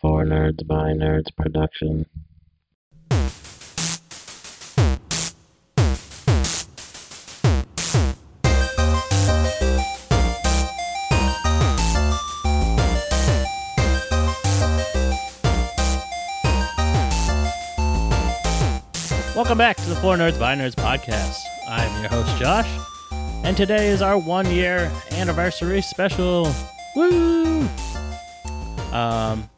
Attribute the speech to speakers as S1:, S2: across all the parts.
S1: For Nerds by Nerds production.
S2: Welcome back to the Four Nerds by Nerds podcast. I'm your host, Josh, and today is our one year anniversary special. Woo! Um,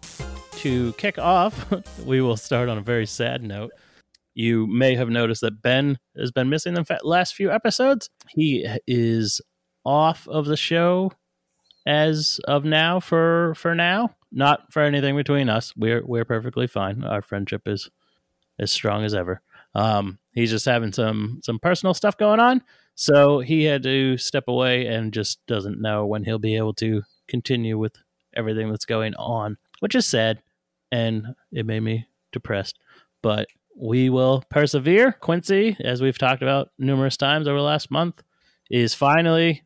S2: to kick off, we will start on a very sad note. You may have noticed that Ben has been missing the last few episodes. He is off of the show as of now for for now. Not for anything between us. We're we're perfectly fine. Our friendship is as strong as ever. Um, he's just having some some personal stuff going on, so he had to step away and just doesn't know when he'll be able to continue with everything that's going on, which is sad and it made me depressed. But we will persevere. Quincy, as we've talked about numerous times over the last month, is finally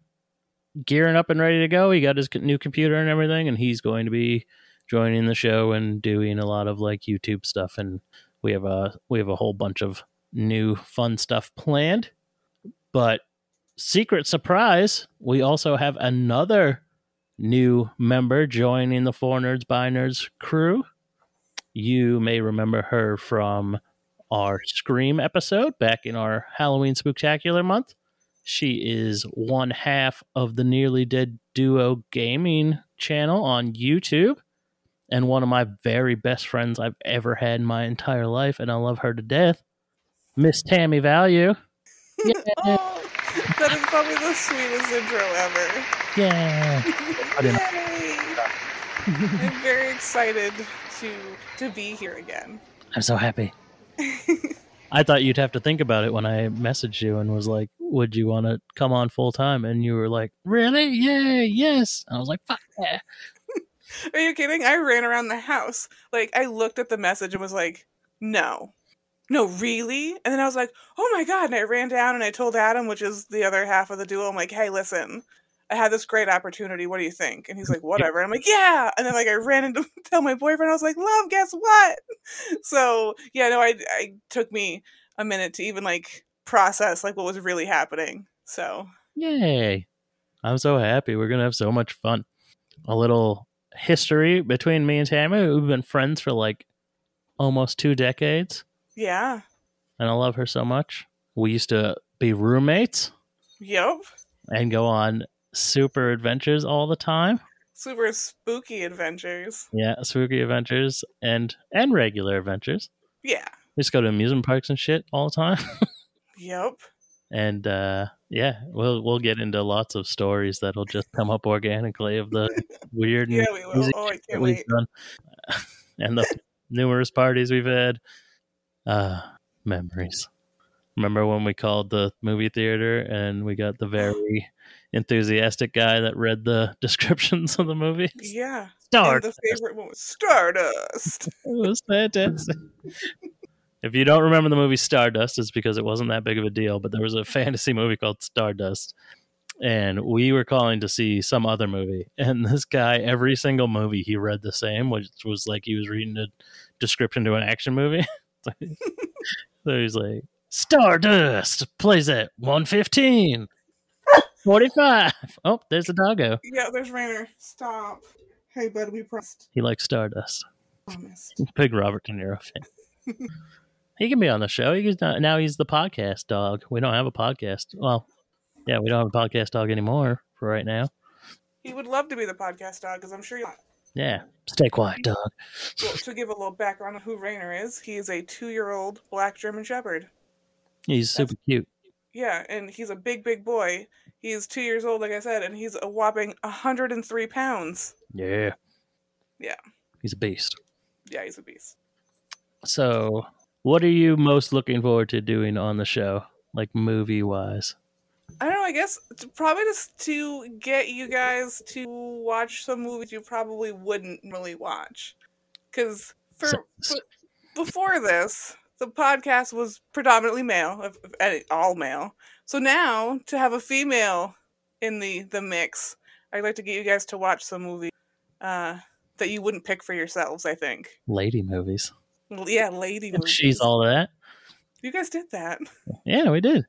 S2: gearing up and ready to go. He got his new computer and everything, and he's going to be joining the show and doing a lot of like YouTube stuff and we have a we have a whole bunch of new fun stuff planned. But secret surprise, we also have another new member joining the Four Nerds by Nerds crew. You may remember her from our Scream episode back in our Halloween Spooktacular month. She is one half of the Nearly Dead Duo Gaming channel on YouTube and one of my very best friends I've ever had in my entire life, and I love her to death. Miss Tammy Value.
S3: Oh, yeah. oh, that is probably the sweetest intro ever.
S2: Yeah.
S3: I'm very excited to to be here again.
S2: I'm so happy. I thought you'd have to think about it when I messaged you and was like, "Would you want to come on full time?" And you were like, "Really? Yeah, yes." And I was like, "Fuck yeah."
S3: Are you kidding? I ran around the house. Like I looked at the message and was like, "No." No, really? And then I was like, "Oh my god." And I ran down and I told Adam, which is the other half of the duo, I'm like, "Hey, listen. I had this great opportunity. What do you think?" And he's like, "Whatever." And I'm like, "Yeah." And then like I ran into tell my boyfriend. I was like, "Love, guess what?" So, yeah, no, I I took me a minute to even like process like what was really happening. So,
S2: Yay. I'm so happy. We're going to have so much fun. A little history between me and Tammy. We've been friends for like almost two decades,
S3: yeah.
S2: and I love her so much. We used to be roommates
S3: Yep.
S2: and go on super adventures all the time.
S3: Super spooky adventures.
S2: Yeah, spooky adventures and and regular adventures.
S3: Yeah.
S2: We just go to amusement parks and shit all the time.
S3: Yep.
S2: and uh yeah, we'll we'll get into lots of stories that'll just come up organically of the weird and
S3: Yeah, we will. Oh, I can't
S2: we've
S3: wait.
S2: done. and the numerous parties we've had. Uh memories. Remember when we called the movie theater and we got the very enthusiastic guy that read the descriptions of the movies?
S3: Yeah.
S2: Star.
S3: And the favorite one was Stardust.
S2: It was fantastic. if you don't remember the movie Stardust, it's because it wasn't that big of a deal, but there was a fantasy movie called Stardust. And we were calling to see some other movie. And this guy, every single movie he read the same, which was like he was reading a description to an action movie. so he's like, Stardust plays at 115. 45. Oh, there's a doggo.
S3: yeah, there's Rainer. Stop. Hey, bud, we promised.
S2: He likes Stardust.
S3: promised.
S2: Big Robert De Niro fan. he can be on the show. He's not, now he's the podcast dog. We don't have a podcast. Well, yeah, we don't have a podcast dog anymore for right now.
S3: He would love to be the podcast dog because I'm sure you.
S2: Yeah, stay quiet, dog.
S3: Well, to give a little background on who Rainer is, he is a two-year-old black German Shepherd.
S2: He's super cute.
S3: Yeah, and he's a big, big boy. He's two years old, like I said, and he's a whopping 103 pounds.
S2: Yeah,
S3: Yeah,
S2: he's a beast.
S3: yeah, he's a beast.
S2: So, what are you most looking forward to doing on the show, like movie wise?
S3: I don't know. I guess probably just to get you guys to watch some movies you probably wouldn't really watch, because for, for before this, the podcast was predominantly male, if- if all male. So now to have a female in the the mix, I'd like to get you guys to watch some movies uh, that you wouldn't pick for yourselves. I think.
S2: Lady movies.
S3: Yeah, lady movies.
S2: She's all that.
S3: You guys did that.
S2: Yeah, we did.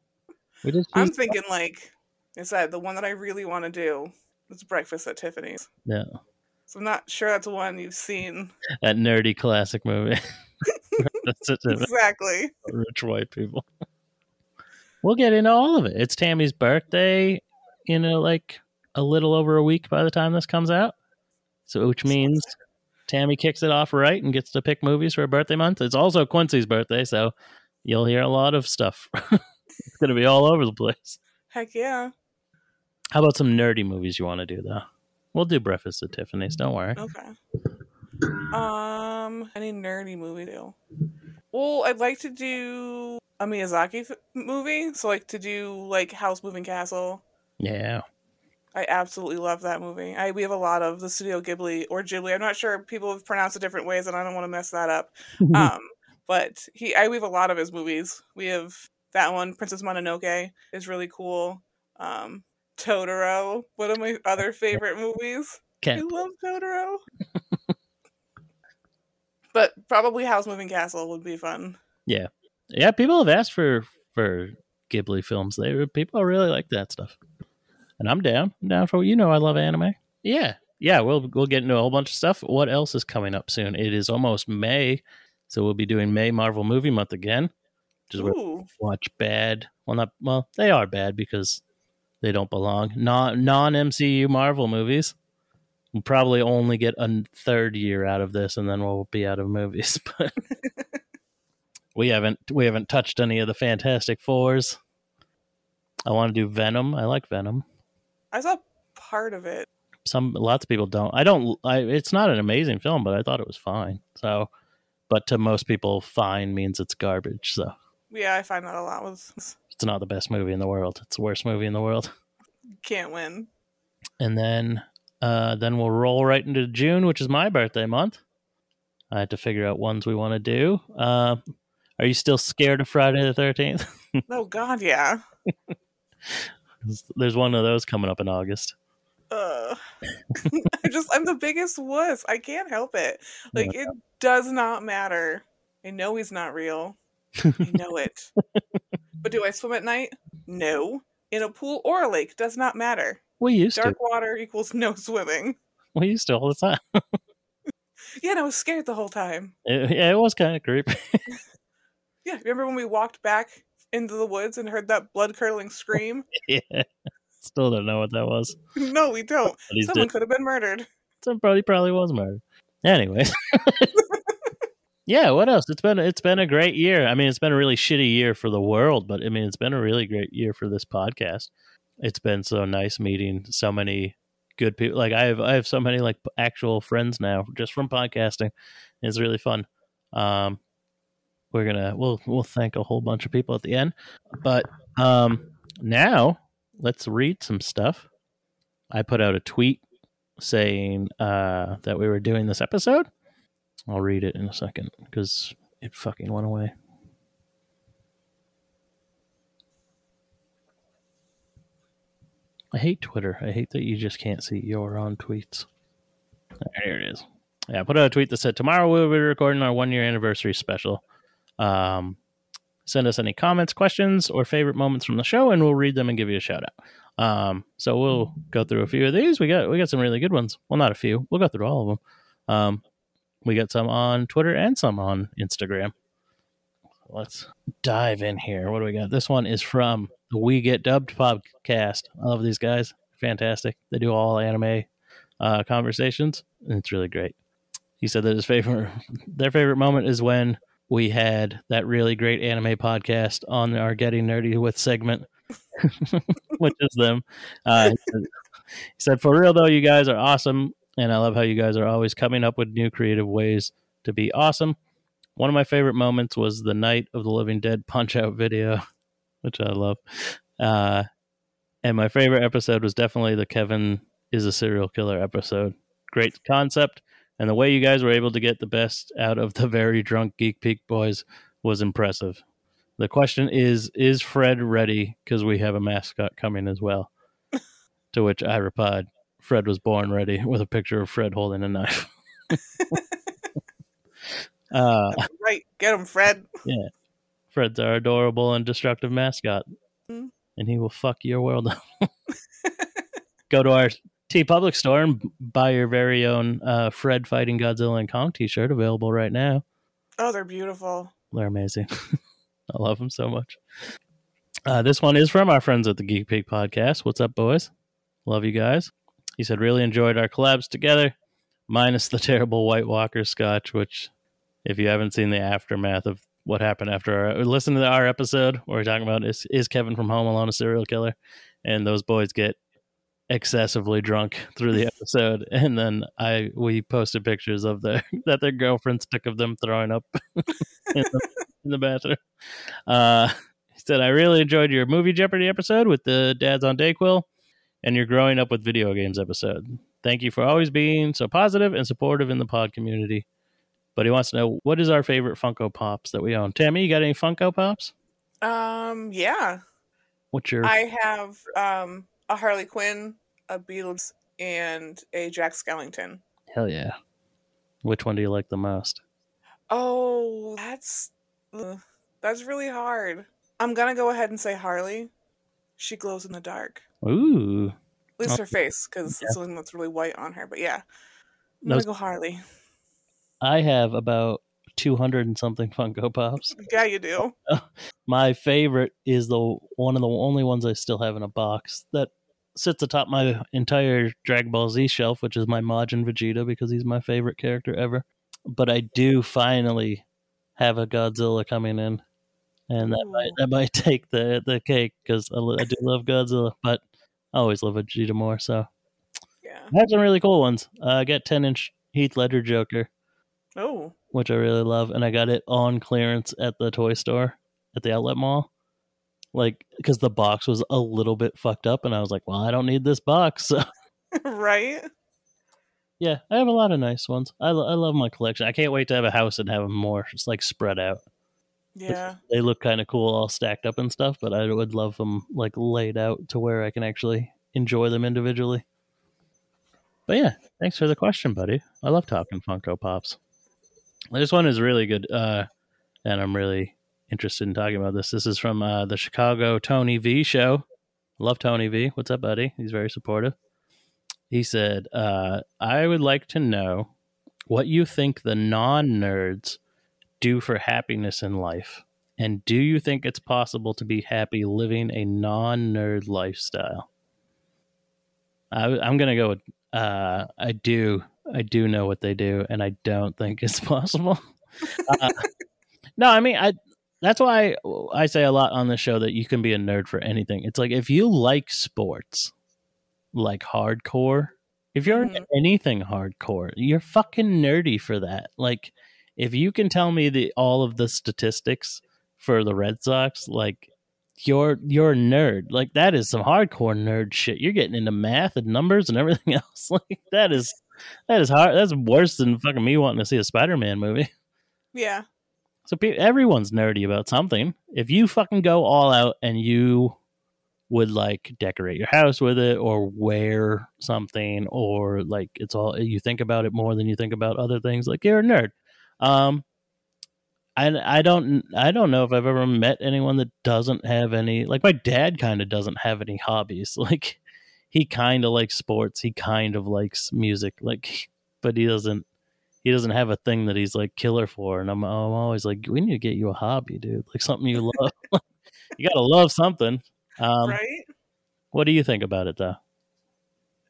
S2: We did.
S3: I'm thinking like I said, the one that I really want to do is Breakfast at Tiffany's.
S2: Yeah,
S3: So I'm not sure that's one you've seen.
S2: that nerdy classic movie. That's it.
S3: exactly.
S2: rich white people. We'll get into all of it. It's Tammy's birthday in a, like a little over a week by the time this comes out. So which means Tammy kicks it off right and gets to pick movies for her birthday month. It's also Quincy's birthday, so you'll hear a lot of stuff. it's going to be all over the place.
S3: Heck yeah.
S2: How about some nerdy movies you want to do though? We'll do Breakfast at Tiffany's, don't worry.
S3: Okay. Um, any nerdy movie do? Well, I'd like to do a Miyazaki f- movie. So, like, to do like Howl's Moving Castle.
S2: Yeah.
S3: I absolutely love that movie. I we have a lot of the Studio Ghibli or Ghibli. I'm not sure people have pronounced it different ways, and I don't want to mess that up. um, but he, I we have a lot of his movies. We have that one, Princess Mononoke, is really cool. Um, Totoro, one of my other favorite movies. I love Totoro. but probably Howl's Moving Castle would be fun.
S2: Yeah, yeah. people have asked for for Ghibli films. They people really like that stuff, and I'm down. I'm down for you know I love anime. Yeah, yeah. We'll we'll get into a whole bunch of stuff. What else is coming up soon? It is almost May, so we'll be doing May Marvel Movie Month again, which is where we
S3: Ooh,
S2: watch bad. Well, not well. They are bad because they don't belong. Non non MCU Marvel movies. We'll probably only get a third year out of this, and then we'll be out of movies. But we haven't we haven't touched any of the Fantastic Fours. I want to do Venom. I like Venom.
S3: I saw part of it.
S2: Some lots of people don't. I don't. I, it's not an amazing film, but I thought it was fine. So, but to most people, fine means it's garbage. So
S3: Yeah, I find that a lot with
S2: it's not the best movie in the world. It's the worst movie in the world.
S3: can't win.
S2: and then uh, then we'll roll right into June, which is my birthday month. I had to figure out ones we want to do. Uh, are you still scared of Friday the Thirteenth?
S3: Oh God, yeah.
S2: There's one of those coming up in August.
S3: Uh, I'm just I'm the biggest wuss. I can't help it. Like it does not matter. I know he's not real. I know it. but do I swim at night? No. In a pool or a lake does not matter.
S2: We used
S3: Dark
S2: to.
S3: water equals no swimming.
S2: We used to all the time.
S3: Yeah, and I was scared the whole time.
S2: It, yeah, it was kind of creepy.
S3: Yeah, remember when we walked back into the woods and heard that blood curdling scream?
S2: yeah, still don't know what that was.
S3: no, we don't. Someone could have been murdered.
S2: Somebody probably was murdered. Anyway. yeah, what else? It's been it's been a great year. I mean, it's been a really shitty year for the world, but I mean, it's been a really great year for this podcast. It's been so nice meeting so many good people. Like I have I have so many like actual friends now just from podcasting. It's really fun. Um we're to we'll we'll thank a whole bunch of people at the end. But um now let's read some stuff. I put out a tweet saying uh, that we were doing this episode. I'll read it in a second because it fucking went away. I hate Twitter. I hate that you just can't see your own tweets. There it is. Yeah, I put out a tweet that said tomorrow we'll be recording our one year anniversary special. Um, send us any comments, questions, or favorite moments from the show, and we'll read them and give you a shout out. Um, so we'll go through a few of these. We got we got some really good ones. Well, not a few. We'll go through all of them. Um, we got some on Twitter and some on Instagram. Let's dive in here. What do we got? This one is from the We Get Dubbed podcast. I love these guys. Fantastic. They do all anime uh, conversations, and it's really great. He said that his favorite, their favorite moment is when we had that really great anime podcast on our Getting Nerdy with segment, which is them. Uh, he, said, he said, "For real though, you guys are awesome, and I love how you guys are always coming up with new creative ways to be awesome." One of my favorite moments was the Night of the Living Dead Punch Out video, which I love. Uh, and my favorite episode was definitely the Kevin is a serial killer episode. Great concept, and the way you guys were able to get the best out of the very drunk Geek Peak boys was impressive. The question is Is Fred ready? Because we have a mascot coming as well. to which I replied, Fred was born ready with a picture of Fred holding a knife. uh,
S3: Right. Get him, Fred.
S2: Yeah, Fred's our adorable and destructive mascot,
S3: Mm.
S2: and he will fuck your world up. Go to our TeePublic store and buy your very own uh, Fred fighting Godzilla and Kong T-shirt, available right now.
S3: Oh, they're beautiful.
S2: They're amazing. I love them so much. Uh, this one is from our friends at the Geek Peak Podcast. What's up, boys? Love you guys. He said, really enjoyed our collabs together, minus the terrible White Walker scotch, which, if you haven't seen the aftermath of what happened after our, listen to our episode where we're talking about is, is Kevin from Home Alone a serial killer? And those boys get excessively drunk through the episode. And then I we posted pictures of their that their girlfriends took of them throwing up in the, in the bathroom. Uh, he said, I really enjoyed your movie Jeopardy episode with the dads on Dayquil and your growing up with video games episode. Thank you for always being so positive and supportive in the pod community. But he wants to know what is our favorite Funko Pops that we own. Tammy, you got any Funko Pops?
S3: Um, yeah.
S2: What's your
S3: I have um a Harley Quinn, a Beatles, and a Jack Skellington.
S2: hell yeah? Which one do you like the most?
S3: Oh, that's ugh, that's really hard. I'm gonna go ahead and say Harley. She glows in the dark.
S2: Ooh,
S3: At least
S2: Oh,
S3: her face, because
S2: yeah.
S3: it's something that's really white on her. But yeah, I'm
S2: Those-
S3: gonna go Harley.
S2: I have about two hundred and something Funko Pops.
S3: Yeah, you do.
S2: My favorite is the one of the only ones I still have in a box that sits atop my entire Dragon Ball Z shelf, which is my Majin Vegeta because he's my favorite character ever. But I do finally have a Godzilla coming in, and that might that might take the the cake because I, I do love Godzilla, but I always love Vegeta more. So
S3: Yeah.
S2: I have some really cool ones. Uh, I got ten inch Heath Ledger Joker
S3: Oh,
S2: which I really love, and I got it on clearance at the toy store at the outlet mall. Like, because the box was a little bit fucked up, and I was like, "Well, I don't need this box." So,
S3: right.
S2: yeah, I have a lot of nice ones. I, lo- I love my collection. I can't wait to have a house and have them more just like spread out.
S3: Yeah.
S2: They look kind of cool, all stacked up and stuff, but I would love them like laid out to where I can actually enjoy them individually. But yeah, thanks for the question, buddy. I love talking Funko Pops. This one is really good, uh, and I'm really interested in talking about this. This is from uh, the Chicago Tony V show. Love Tony V. What's up, buddy? He's very supportive. He said, uh, I would like to know what you think the non nerds do for happiness in life. And do you think it's possible to be happy living a non nerd lifestyle? I, I'm going to go with uh, I do. I do know what they do, and I don't think it's possible. uh, no, I mean, I. That's why I say a lot on the show that you can be a nerd for anything. It's like if you like sports, like hardcore, if you're into anything hardcore, you're fucking nerdy for that. Like, if you can tell me the all of the statistics for the Red Sox, like you're you're a nerd. Like that is some hardcore nerd shit. You're getting into math and numbers and everything else. Like that is that is hard. That's worse than fucking me wanting to see a Spider-Man movie.
S3: Yeah.
S2: So pe- everyone's nerdy about something. If you fucking go all out and you would like decorate your house with it or wear something or like it's all you think about it more than you think about other things, like you're a nerd. Um I, I don't I don't know if I've ever met anyone that doesn't have any like my dad kind of doesn't have any hobbies like he kind of likes sports he kind of likes music like but he doesn't he doesn't have a thing that he's like killer for and I'm, I'm always like we need to get you a hobby dude like something you love you gotta love something um
S3: right.
S2: what do you think about it though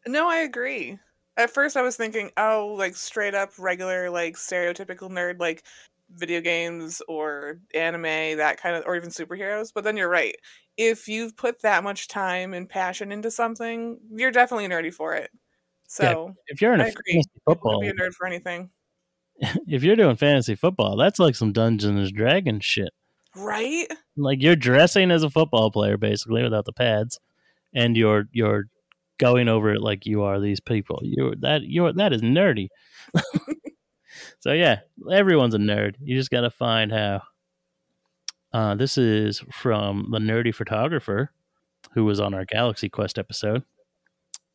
S3: No, I agree. At first, I was thinking, oh, like straight up regular, like stereotypical nerd, like video games or anime, that kind of, or even superheroes. But then you're right. If you've put that much time and passion into something, you're definitely nerdy for it. So
S2: if you're in a
S3: I agree.
S2: fantasy football
S3: be a nerd for anything,
S2: if you're doing fantasy football that's like some dungeons and dragons shit
S3: right?
S2: like you're dressing as a football player basically without the pads and you're you're going over it like you are these people You're that you're that is nerdy so yeah everyone's a nerd you just gotta find how uh, this is from the nerdy photographer who was on our galaxy quest episode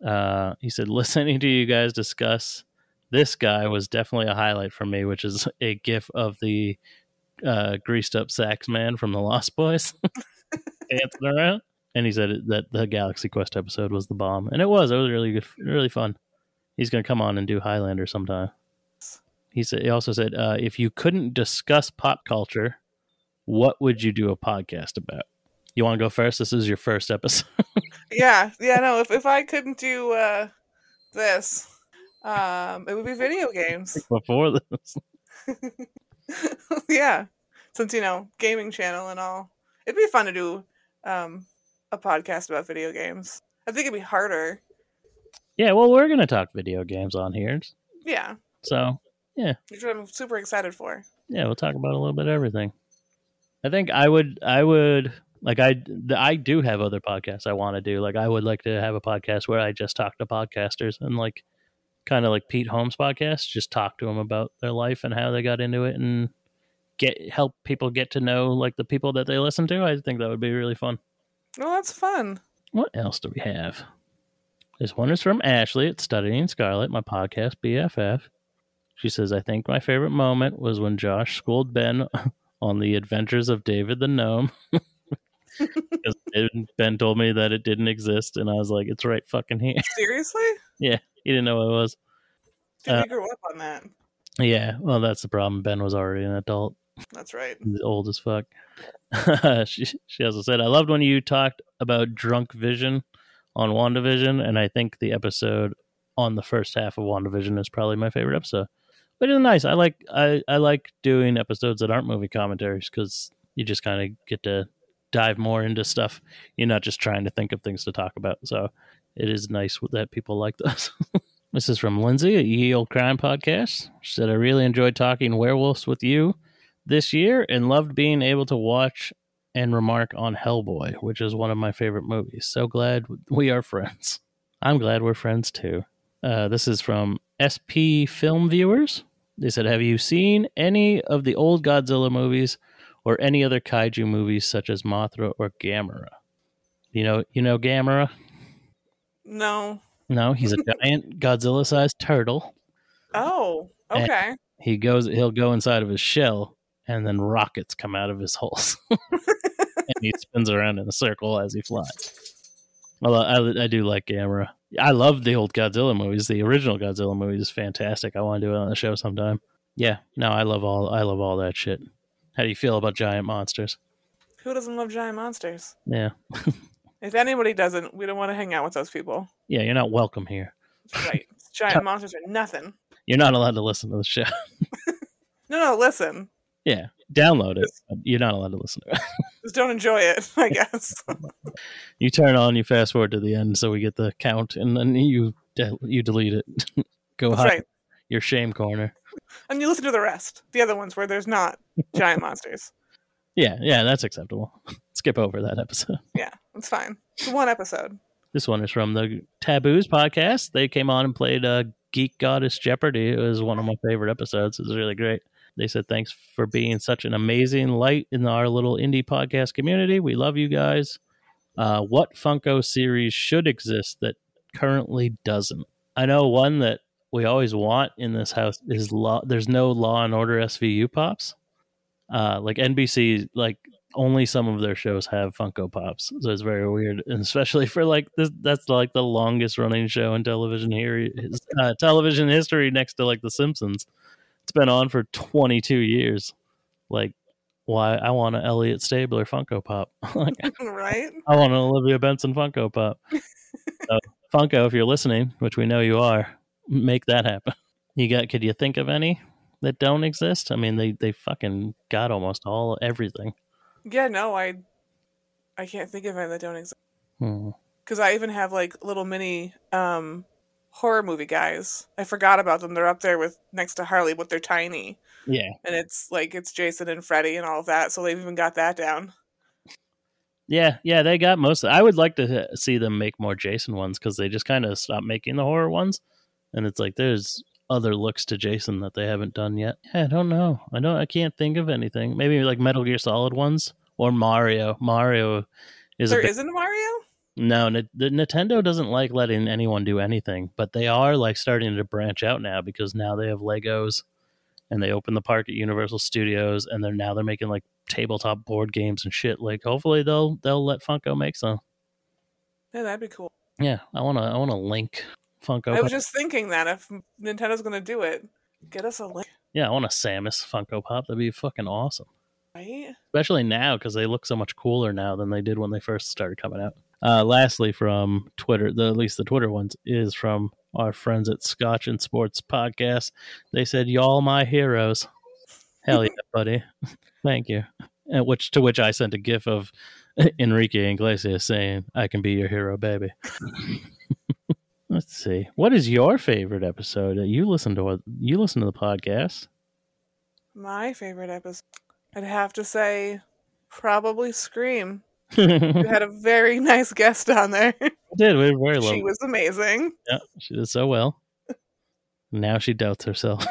S2: uh, he said listening to you guys discuss this guy was definitely a highlight for me, which is a gif of the uh, greased up sax man from the Lost Boys dancing around. And he said that the Galaxy Quest episode was the bomb, and it was. It was really good, really fun. He's to come on and do Highlander sometime. He said. He also said, uh, if you couldn't discuss pop culture, what would you do a podcast about? You want to go first? This is your first episode.
S3: Yeah, yeah. No, if if I couldn't do uh, this, um, it would be video games.
S2: Before this,
S3: yeah, since you know gaming channel and all, it'd be fun to do um a podcast about video games. I think it'd be harder.
S2: yeah. Well, we're going to talk video games on here,
S3: Yeah,
S2: so
S3: which I'm super excited for.
S2: yeah, we'll talk about a little bit of everything. I think I would, I would like I, I do have other podcasts I want to do. Like I would like to have a podcast where I just talk to podcasters and like kind of like Pete Holmes podcast, just talk to them about their life and how they got into it and get help people get to know like the people that they listen to. I think that would be really fun.
S3: Well, that's fun.
S2: What else do we have? This one is from Ashley at Studying Scarlet, my podcast BFF. She says, I think my favorite moment was when Josh schooled Ben on the adventures of David the Gnome. 'Cause ben told me that it didn't exist, and I was like, it's right fucking here.
S3: Seriously?
S2: Yeah, he didn't know what it was.
S3: Dude,
S2: Uh,
S3: grew up on that.
S2: Yeah, well, that's the problem. Ben was already an adult.
S3: That's right.
S2: He's old as fuck. she she also said, I loved when you talked about drunk vision on WandaVision, and I think the episode on the first half of WandaVision is probably my favorite episode. But it's nice. I like I, I like doing episodes that aren't movie commentaries because you just kind of get to dive more into stuff. You're not just trying to think of things to talk about. So it is nice that people like those. this is from Lindsay at Ye Old Crime Podcast. She said, I really enjoyed talking werewolves with you this year and loved being able to watch and remark on Hellboy, which is one of my favorite movies. So glad we are friends. I'm glad we're friends too. Uh, this is from SP Film Viewers. They said, Have you seen any of the old Godzilla movies or any other kaiju movies such as Mothra or Gamera? You know, you know Gamera?
S3: No.
S2: No, he's a giant Godzilla sized turtle.
S3: Oh, okay.
S2: He goes he'll go inside of his shell and then rockets come out of his holes. and he spins around in a circle as he flies. Well, I, I do like Gamera. I love the old Godzilla movies. The original Godzilla movie is fantastic. I want to do it on the show sometime. Yeah, no, I love all I love all that shit. How do you feel about giant monsters?
S3: Who doesn't love giant monsters?
S2: Yeah,
S3: If anybody doesn't, we don't want to hang out with those people.
S2: yeah, you're not welcome here.
S3: Right. giant monsters are nothing.
S2: You're not allowed to listen to the show.
S3: No, no, listen.
S2: yeah, download it. You're not allowed to listen to it.
S3: Just don't enjoy it, I guess.
S2: You turn on, you fast forward to the end, so we get the count, and then you de- you delete it. Go
S3: That's
S2: hide
S3: right.
S2: your shame corner.
S3: And you listen to the rest, the other ones where there's not giant monsters.
S2: Yeah, yeah, that's acceptable. Skip over that episode.
S3: Yeah, it's fine. It's one episode.
S2: This one is from the Taboos podcast. They came on and played uh, Geek Goddess Jeopardy. It was one of my favorite episodes. It was really great. They said, Thanks for being such an amazing light in our little indie podcast community. We love you guys. Uh, what Funko series should exist that currently doesn't? I know one that we always want in this house is law. There's no Law and Order SVU pops. Uh, like NBC, like only some of their shows have Funko Pops, so it's very weird, and especially for like this. That's like the longest running show in television here, uh, television history, next to like The Simpsons. It's been on for 22 years. Like, why? I want an Elliot Stabler Funko Pop. like,
S3: right?
S2: I want an Olivia Benson Funko Pop. so, Funko, if you're listening, which we know you are, make that happen. You got? Could you think of any that don't exist? I mean, they they fucking got almost all everything.
S3: Yeah, no, I I can't think of any that don't exist.
S2: Hmm.
S3: Because I even have like little mini um horror movie guys. I forgot about them. They're up there with next to Harley, but they're tiny.
S2: Yeah,
S3: And it's like it's Jason and Freddy and all of that, so they've even got that down.
S2: yeah, yeah. They got most. I would like to see them make more Jason ones because they just kind of stopped making the horror ones, and it's like there's other looks to Jason that they haven't done yet. Yeah, I don't know. I don't. I can't think of anything. Maybe like Metal Gear Solid ones or Mario. Mario is
S3: There
S2: a big,
S3: isn't a Mario?
S2: No, N- the Nintendo doesn't like letting anyone do anything, but they are like starting to branch out now because now they have Legos and they open the park at Universal Studios and they're now they're making like tabletop board games and shit. Like hopefully they'll they'll let Funko make some.
S3: Yeah, that'd be cool.
S2: Yeah, I want to I want to link Funko.
S3: I was just thinking that if Nintendo's gonna do it, get us a link,
S2: yeah, I want a Samus Funko Pop. That'd be fucking awesome.
S3: right?
S2: especially now because they look so much cooler now than they did when they first started coming out. Uh, lastly, from Twitter, the at least the Twitter ones is from our friends at Scotch and Sports Podcast. They said, "Y'all my heroes." Hell yeah, buddy! Thank you. And which to which I sent a gif of Enrique Iglesias saying, "I can be your hero, baby." Let's see. What is your favorite episode? You listen to what you listen to the podcast.
S3: My favorite episode, I'd have to say, probably Scream.
S2: Did
S3: We had a very nice guest on there.
S2: we were very lovely.
S3: she was amazing.
S2: Yeah, she did so well. Now she doubts herself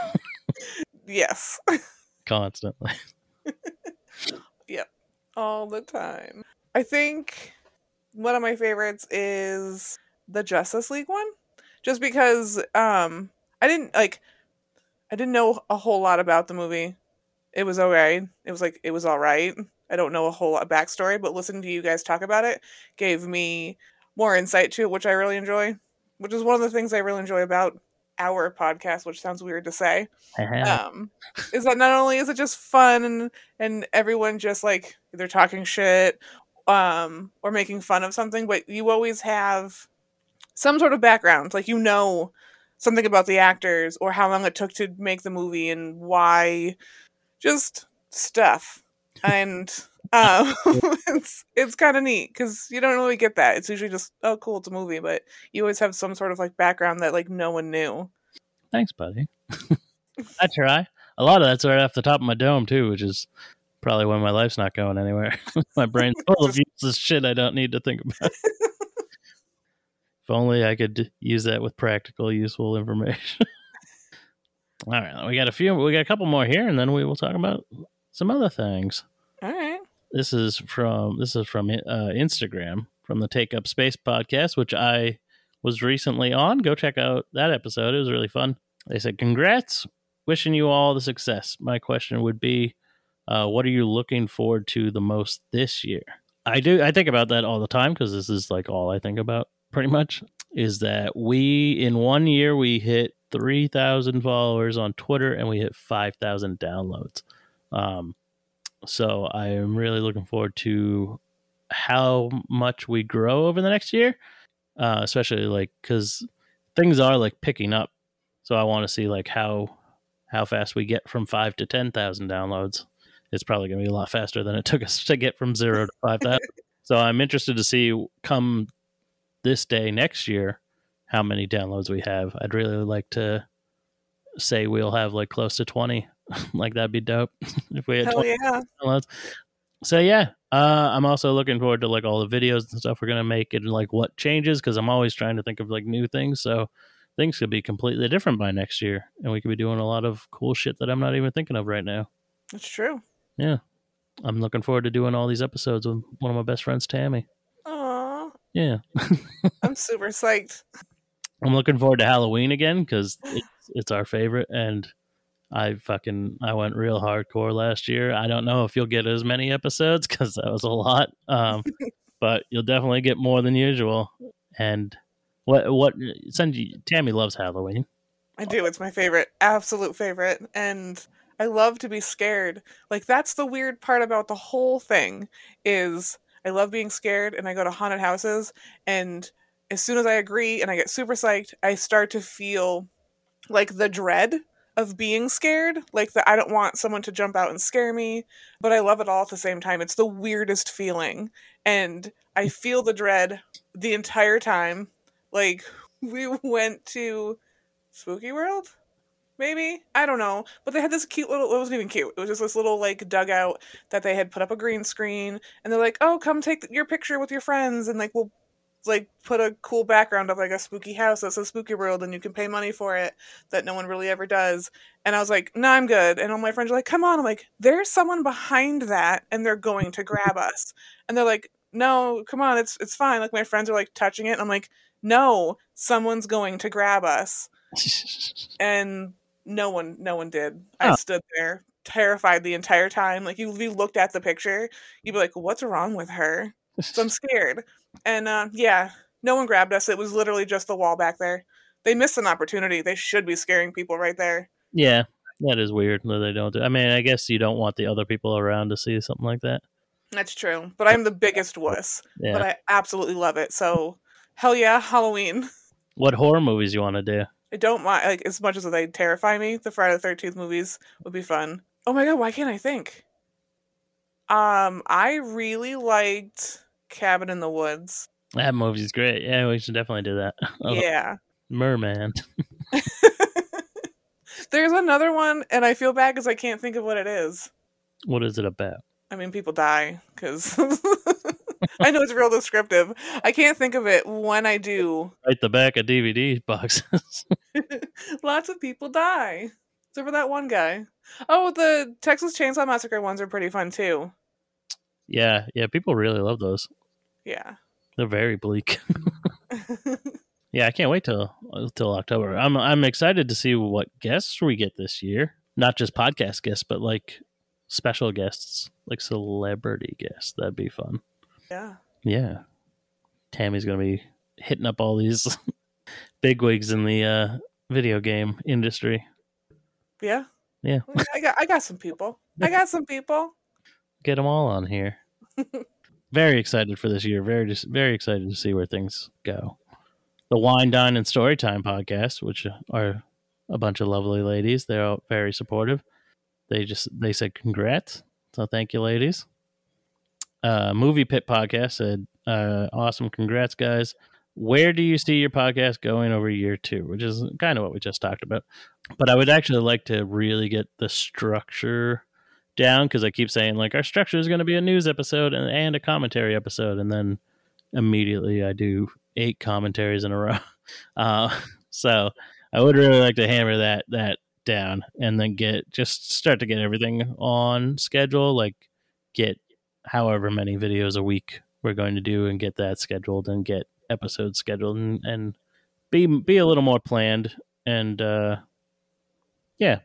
S3: Yes,
S2: constantly. Yep.
S3: All the time. I think one of my favorites is the Justice League one, just because um I didn't like I didn't know a whole lot about the movie. It was alright. It was like it was all right. I don't know a whole lot of backstory, but listening to you guys talk about it gave me more insight to it, which I really enjoy. Which is one of the things I really enjoy about our podcast, which sounds weird to say um is that not only is it just fun and and everyone just like either talking shit um or making fun of something but you always have some sort of background like you know something about the actors or how long it took to make the movie and why just stuff and um it's it's kind of neat because you don't really get that it's usually just oh cool it's a movie but you always have some sort of like background that like no one knew
S2: Thanks, buddy. I try. A lot of that's right off the top of my dome too, which is probably why my life's not going anywhere. my brain's full of useless shit I don't need to think about. if only I could use that with practical, useful information. All right, we got a few. We got a couple more here, and then we will talk about some other things.
S3: all right
S2: This is from this is from uh, Instagram from the Take Up Space podcast, which I was recently on. Go check out that episode; it was really fun. They said, "Congrats, wishing you all the success." My question would be, uh, what are you looking forward to the most this year? I do. I think about that all the time because this is like all I think about pretty much. Is that we in one year we hit three thousand followers on Twitter and we hit five thousand downloads. Um, so I am really looking forward to how much we grow over the next year, uh, especially like because things are like picking up. So I want to see like how how fast we get from five to ten thousand downloads. It's probably going to be a lot faster than it took us to get from zero to five thousand. so I'm interested to see come this day next year how many downloads we have. I'd really like to say we'll have like close to twenty. like that'd be dope if we had
S3: hell
S2: 20
S3: yeah
S2: downloads. So yeah, uh, I'm also looking forward to like all the videos and stuff we're gonna make and like what changes because I'm always trying to think of like new things. So things could be completely different by next year, and we could be doing a lot of cool shit that I'm not even thinking of right now.
S3: That's true.
S2: Yeah, I'm looking forward to doing all these episodes with one of my best friends, Tammy.
S3: Aw,
S2: Yeah,
S3: I'm super psyched.
S2: I'm looking forward to Halloween again because it's, it's our favorite, and I fucking I went real hardcore last year. I don't know if you'll get as many episodes because that was a lot, um, but you'll definitely get more than usual. And what what send you, Tammy loves Halloween.
S3: I do. It's my favorite, absolute favorite. And I love to be scared. Like that's the weird part about the whole thing is I love being scared and I go to haunted houses and as soon as I agree and I get super psyched, I start to feel like the dread of being scared. Like that I don't want someone to jump out and scare me, but I love it all at the same time. It's the weirdest feeling. And I mm. feel the dread the entire time. Like we went to Spooky World? Maybe? I don't know. But they had this cute little, it wasn't even cute. It was just this little, like, dugout that they had put up a green screen. And they're like, oh, come take your picture with your friends. And, like, we'll, like, put a cool background of, like, a spooky house that a Spooky World. And you can pay money for it that no one really ever does. And I was like, no, I'm good. And all my friends are like, come on. I'm like, there's someone behind that and they're going to grab us. And they're like, no, come on, it's it's fine. Like my friends are like touching it. I'm like, no, someone's going to grab us. And no one no one did. I stood there terrified the entire time. Like you, you looked at the picture, you'd be like, What's wrong with her? So I'm scared. And uh, yeah, no one grabbed us. It was literally just the wall back there. They missed an opportunity. They should be scaring people right there.
S2: yeah, that is weird that they don't do. I mean, I guess you don't want the other people around to see something like that.
S3: That's true. But I'm the biggest wuss.
S2: Yeah.
S3: But I absolutely love it. So hell yeah, Halloween.
S2: what horror movies you want to do?
S3: I don't mind like as much as they terrify me. The Friday the Thirteenth movies would be fun. Oh my god, why can't I think? Um, I really liked Cabin in the Woods.
S2: That movie's great. Yeah, we should definitely do that. Oh,
S3: Yeah.
S2: Merman.
S3: There's another one, and I feel bad because I can't think of what it is.
S2: What is it about?
S3: I mean, people die because I know it's real descriptive. I can't think of it when I do.
S2: Right the back of DVD boxes.
S3: Lots of people die. Except for that one guy. Oh, the Texas Chainsaw Massacre ones are pretty fun too.
S2: yeah, yeah, people really love those.
S3: Yeah.
S2: They're very bleak. Yeah, I can't wait till till October. I'm I'm excited to see what guests we get this year. Not just podcast guests, but like special guests, like celebrity guests. That'd be fun.
S3: yeah.
S2: Yeah. Tammy's gonna be hitting up all these bigwigs in the uh, video game industry.
S3: Yeah.
S2: Yeah.
S3: I got I got some people. I got some people.
S2: Get them all on here. Very excited for this year. Very just very excited to see where things go. The Wine, Dine, and Storytime podcast, which are a bunch of lovely ladies. They're all very supportive. They just they said congrats, so thank you, ladies. Uh, Movie Pit podcast said, uh, "Awesome, congrats, guys." Where do you see your podcast going over year two? Which is kind of what we just talked about. But I would actually like to really get the structure down because I keep saying like our structure is going to be a news episode and, and a commentary episode, and then immediately I do eight commentaries in a row. Uh, so I would really like to hammer that that down and then get just start to get everything on schedule. Like get however many videos a week we're going to do and get that scheduled and get episodes scheduled and, and be be a little more planned and uh, yeah,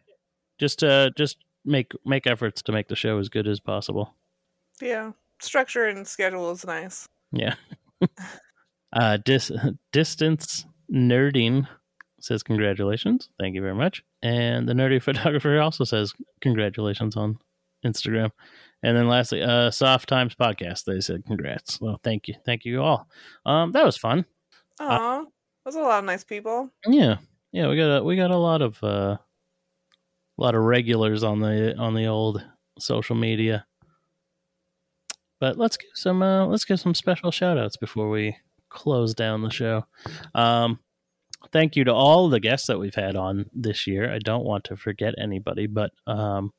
S2: just uh just make make efforts to make the show as good as possible.
S3: Yeah. Structure and schedule is nice.
S2: Yeah. uh, dis- distance nerding says congratulations. Thank you very much. And the nerdy photographer also says congratulations on Instagram. And then lastly, uh, Soft Times podcast. They said congrats. Well, thank you, thank you all. Um, that was fun.
S3: Aw. There's a lot of nice people.
S2: Yeah, yeah. We got a, we got a lot of uh, a lot of regulars on the on the old social media. But let's give some uh, let's give some special shout outs before we close down the show. Um, thank you to all the guests that we've had on this year. I don't want to forget anybody, but um,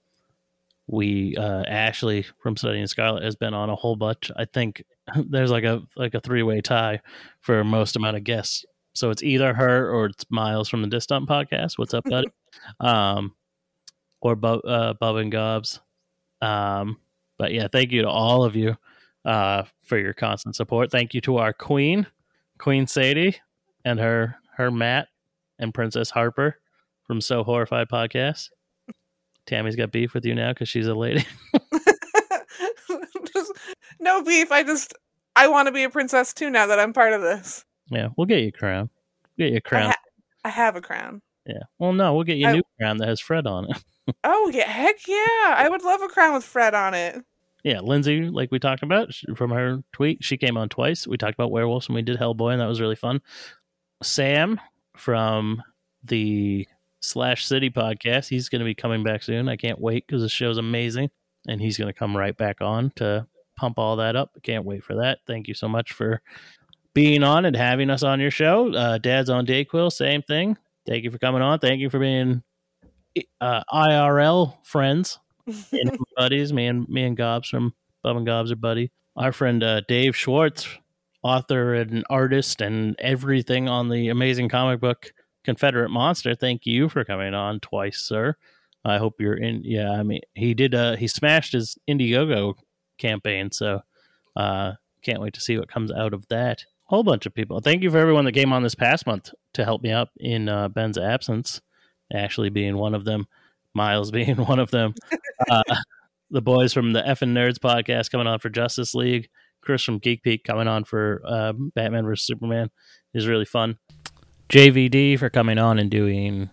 S2: we uh, Ashley from Studying Scarlet has been on a whole bunch. I think there's like a like a three way tie for most amount of guests. So it's either her or it's Miles from the Distant Podcast. What's up, buddy? um, or Bub, uh, Bub and Gobs. Um, but yeah, thank you to all of you uh, for your constant support. Thank you to our queen, Queen Sadie, and her her Matt and Princess Harper from So Horrified Podcast. Tammy's got beef with you now because she's a lady.
S3: Just- no beef. I just I want to be a princess too now that I'm part of this.
S2: yeah, we'll get you a crown. Get you a
S3: I,
S2: crown.
S3: ha- I have a crown.
S2: yeah. Well, no, we'll get you a
S3: I-
S2: new crown that has Fred on it.
S3: Oh yeah, heck yeah! I would love a crown with Fred on it.
S2: Yeah, Lindsay, like we talked about from her tweet, she came on twice. We talked about werewolves and we did Hellboy, and that was really fun. Sam from the Slash City podcast, he's going to be coming back soon. I can't wait because the show's amazing, and he's going to come right back on to pump all that up. Can't wait for that. Thank you so much for being on and having us on your show. Uh, Dad's on Dayquil, same thing. Thank you for coming on. Thank you for being uh, IRL friends and buddies. Me and me and Gobs from Bub and Gobs are buddy. Our friend uh, Dave Schwartz, author and artist and everything on the amazing comic book Confederate Monster. Thank you for coming on twice, sir. I hope you're in. Yeah, I mean, he did. Uh, he smashed his Indiegogo campaign, so uh, can't wait to see what comes out of that. Whole bunch of people. Thank you for everyone that came on this past month to help me out in uh, Ben's absence. Ashley being one of them, Miles being one of them. Uh, the boys from the F and Nerds podcast coming on for Justice League. Chris from Geek Peak coming on for uh, Batman vs Superman is really fun. JVD for coming on and doing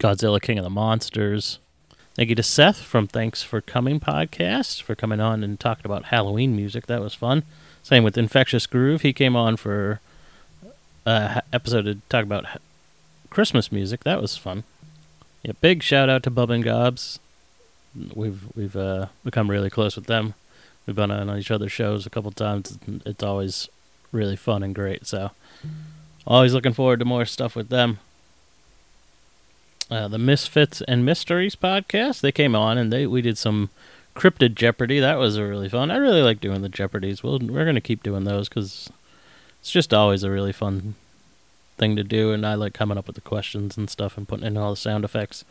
S2: Godzilla King of the Monsters. Thank you to Seth from Thanks for Coming podcast for coming on and talking about Halloween music. That was fun. Same with Infectious Groove. He came on for a episode to talk about Christmas music. That was fun. Yeah, big shout out to Bub and Gobs. We've we've uh, become really close with them. We've been on each other's shows a couple times. It's always really fun and great. So, always looking forward to more stuff with them. Uh, the Misfits and Mysteries podcast. They came on and they we did some cryptid Jeopardy. That was really fun. I really like doing the Jeopardies. We'll, we're going to keep doing those because it's just always a really fun thing to do, and I like coming up with the questions and stuff and putting in all the sound effects.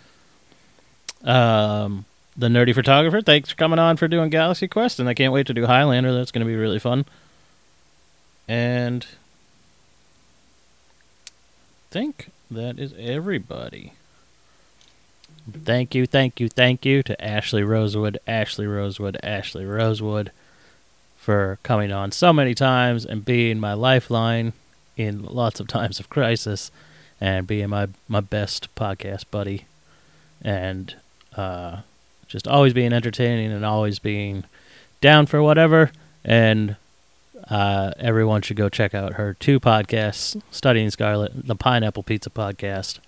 S2: Um, the nerdy photographer, thanks for coming on for doing Galaxy Quest, and I can't wait to do Highlander. That's going to be really fun. And I think that is everybody. Thank you, thank you, thank you to Ashley Rosewood, Ashley Rosewood, Ashley Rosewood for coming on so many times and being my lifeline in lots of times of crisis and being my, my best podcast buddy and uh, just always being entertaining and always being down for whatever. And uh, everyone should go check out her two podcasts, Studying Scarlet, the Pineapple Pizza podcast.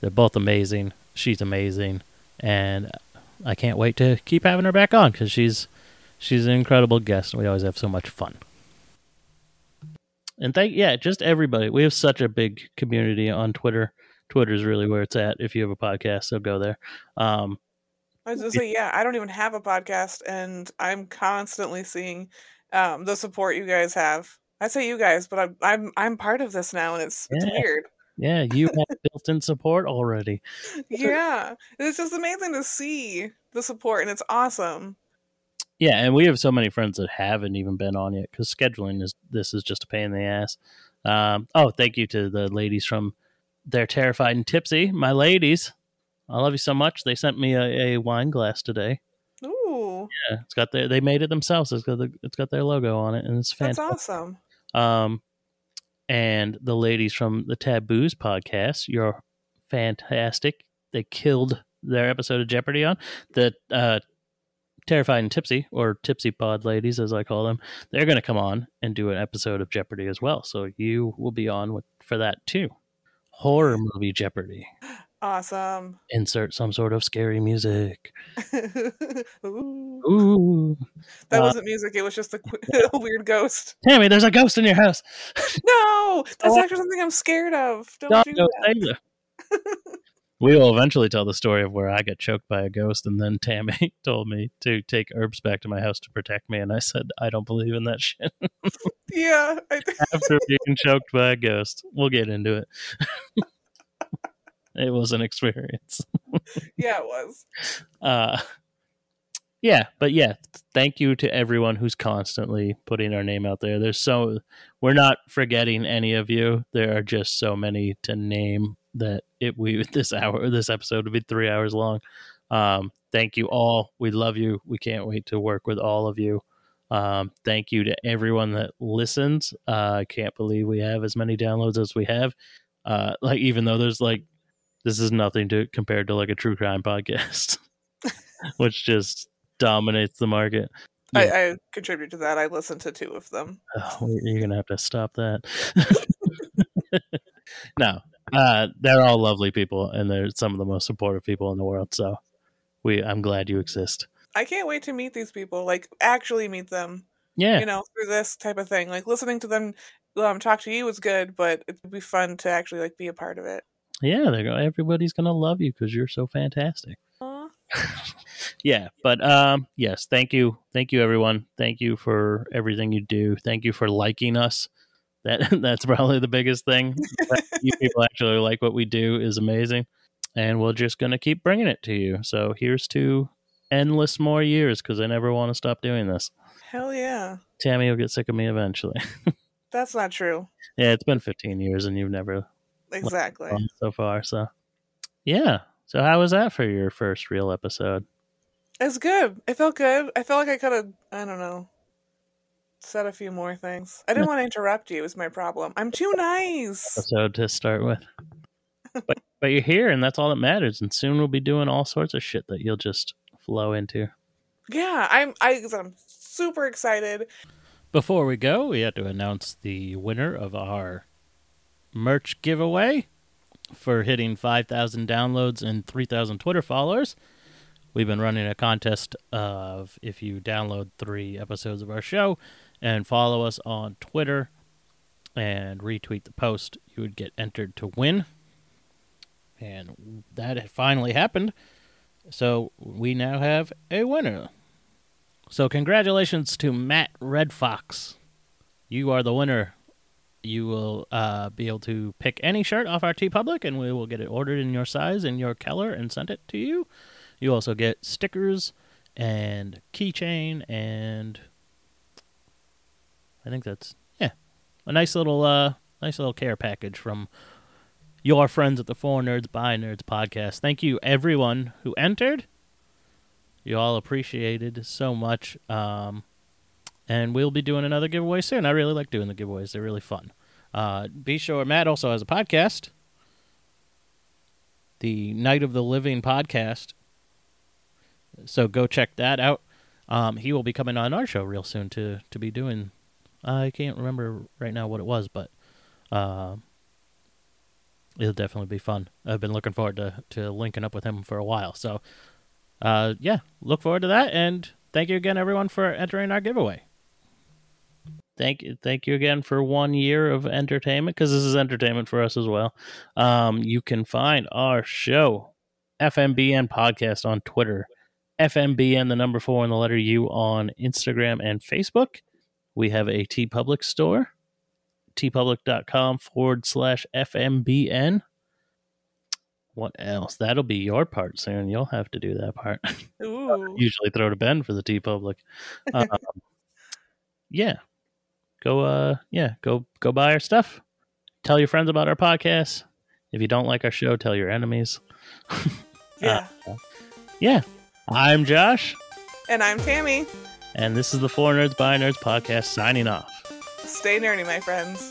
S2: They're both amazing she's amazing, and I can't wait to keep having her back on because she's she's an incredible guest, and we always have so much fun. And thank yeah, just everybody. We have such a big community on Twitter. Twitter is really where it's at. If you have a podcast, so go there. Um,
S3: I was gonna say, yeah, I don't even have a podcast, and I'm constantly seeing um, the support you guys have. I say you guys, but I'm I'm I'm part of this now, and it's, yeah. it's weird.
S2: Yeah, you have built-in support already.
S3: Yeah, it's just amazing to see the support, and it's awesome.
S2: Yeah, and we have so many friends that haven't even been on yet because scheduling is this is just a pain in the ass. Um, oh, thank you to the ladies from They're Terrified and Tipsy, my ladies. I love you so much. They sent me a, a wine glass today.
S3: Ooh,
S2: yeah, it's got their they made it themselves. It's got the, it's got their logo on it, and it's fantastic.
S3: That's awesome.
S2: Um, and the ladies from the Taboos podcast. You're fantastic. They killed their episode of Jeopardy on the uh, Terrified and Tipsy, or Tipsy Pod ladies, as I call them. They're going to come on and do an episode of Jeopardy as well. So you will be on with, for that too. Horror movie Jeopardy.
S3: Awesome.
S2: Insert some sort of scary music.
S3: Ooh.
S2: Ooh.
S3: That
S2: Uh,
S3: wasn't music. It was just a, qu- a weird ghost.
S2: Tammy, there's a ghost in your house.
S3: No, that's
S2: Oh.
S3: actually something I'm scared of. Don't
S2: Don't
S3: do
S2: go
S3: that.
S2: we will eventually tell the story of where I got choked by a ghost, and then Tammy told me to take herbs back to my house to protect me, and I said I don't believe in that shit.
S3: Yeah, I,
S2: After being choked by a ghost, we'll get into it. it was an experience.
S3: yeah, it was.
S2: Uh, yeah, but yeah, thank you to everyone who's constantly putting our name out there. There's so we're not forgetting any of you. There are just so many to name that it we this hour this episode would be three hours long. Um, thank you all. We love you. We can't wait to work with all of you. Um, thank you to everyone that listens. Uh, I can't believe we have as many downloads as we have. Uh, like even though there's like this is nothing to compared to like a true crime podcast, which just dominates the market.
S3: I. I contribute to that. I listen to two of them.
S2: Oh, you're gonna have to stop that. no, uh, they're all lovely people, and they're some of the most supportive people in the world. So, we I'm glad you exist.
S3: I can't wait to meet these people. Like actually meet them.
S2: Yeah,
S3: You know, through this type of thing. Like listening to them um, talk to you was good, but it would be fun to actually like be a part of it.
S2: yeah, they're go- everybody's gonna love you because you're so fantastic. Yeah, but um, yes, thank you, thank you, everyone. Thank you for everything you do. Thank you for liking us. That that's probably the biggest thing. You people actually like what we do is amazing, and we're just gonna keep bringing it to you. So here's to endless more years because I never want to stop doing this.
S3: Hell yeah.
S2: Tammy will get sick of me eventually.
S3: That's not true.
S2: yeah, it's been 15 years and you've never
S3: Exactly.
S2: so far. So, yeah. So, how was that for your first real episode?
S3: It's good. It felt good. I felt like I could have, I don't know, said a few more things. I didn't want to interrupt you, is my problem. I'm too nice.
S2: Episode to start with. but but you're here and that's all that matters. And soon we'll be doing all sorts of shit that you'll just flow into.
S3: Yeah, I'm I, I'm super excited.
S2: Before we go, we have to announce the winner of our merch giveaway for hitting 5,000 downloads and 3,000 Twitter followers. We've been running a contest of if you download three episodes of our show and follow us on Twitter and retweet the post, you would get entered to win. And that finally happened. So we now have a winner. So congratulations to Matt Red Fox. You are the winner. You will uh, be able to pick any shirt off our TeePublic, and we will get it ordered in your size and your color and send it to you. You also get stickers and keychain and I think that's yeah a nice little uh nice little care package from your friends at the Four Nerds by Nerds podcast. Thank you everyone who entered. You all appreciated so much. Um, and we'll be doing another giveaway soon. I really like doing the giveaways; they're really fun. Uh, be sure Matt also has a podcast, the Night of the Living podcast. So go check that out. Um, he will be coming on our show real soon to to be doing. I can't remember right now what it was, but uh, it'll definitely be fun. I've been looking forward to to linking up with him for a while. So, uh, yeah, look forward to that. And thank you again, everyone, for entering our giveaway. Thank you, thank you again for one year of entertainment because this is entertainment for us as well. Um, you can find our show, FNBN Podcast, on Twitter, FNBN the number four and the letter U on Instagram and Facebook. We have a TeePublic store, teepublic.com forward slash FNBN. What else? That'll be your part soon. You'll have to do that part.
S3: Ooh.
S2: Usually throw to Ben for the TeePublic. Um, yeah. Go uh yeah, go go buy our stuff. Tell your friends about our podcast. If you don't like our show, tell your enemies.
S3: Yeah.
S2: Yeah. I'm Josh,
S3: and I'm Tammy.
S2: And this is the Four Nerds by Nerds podcast signing off.
S3: Stay nerdy, my friends.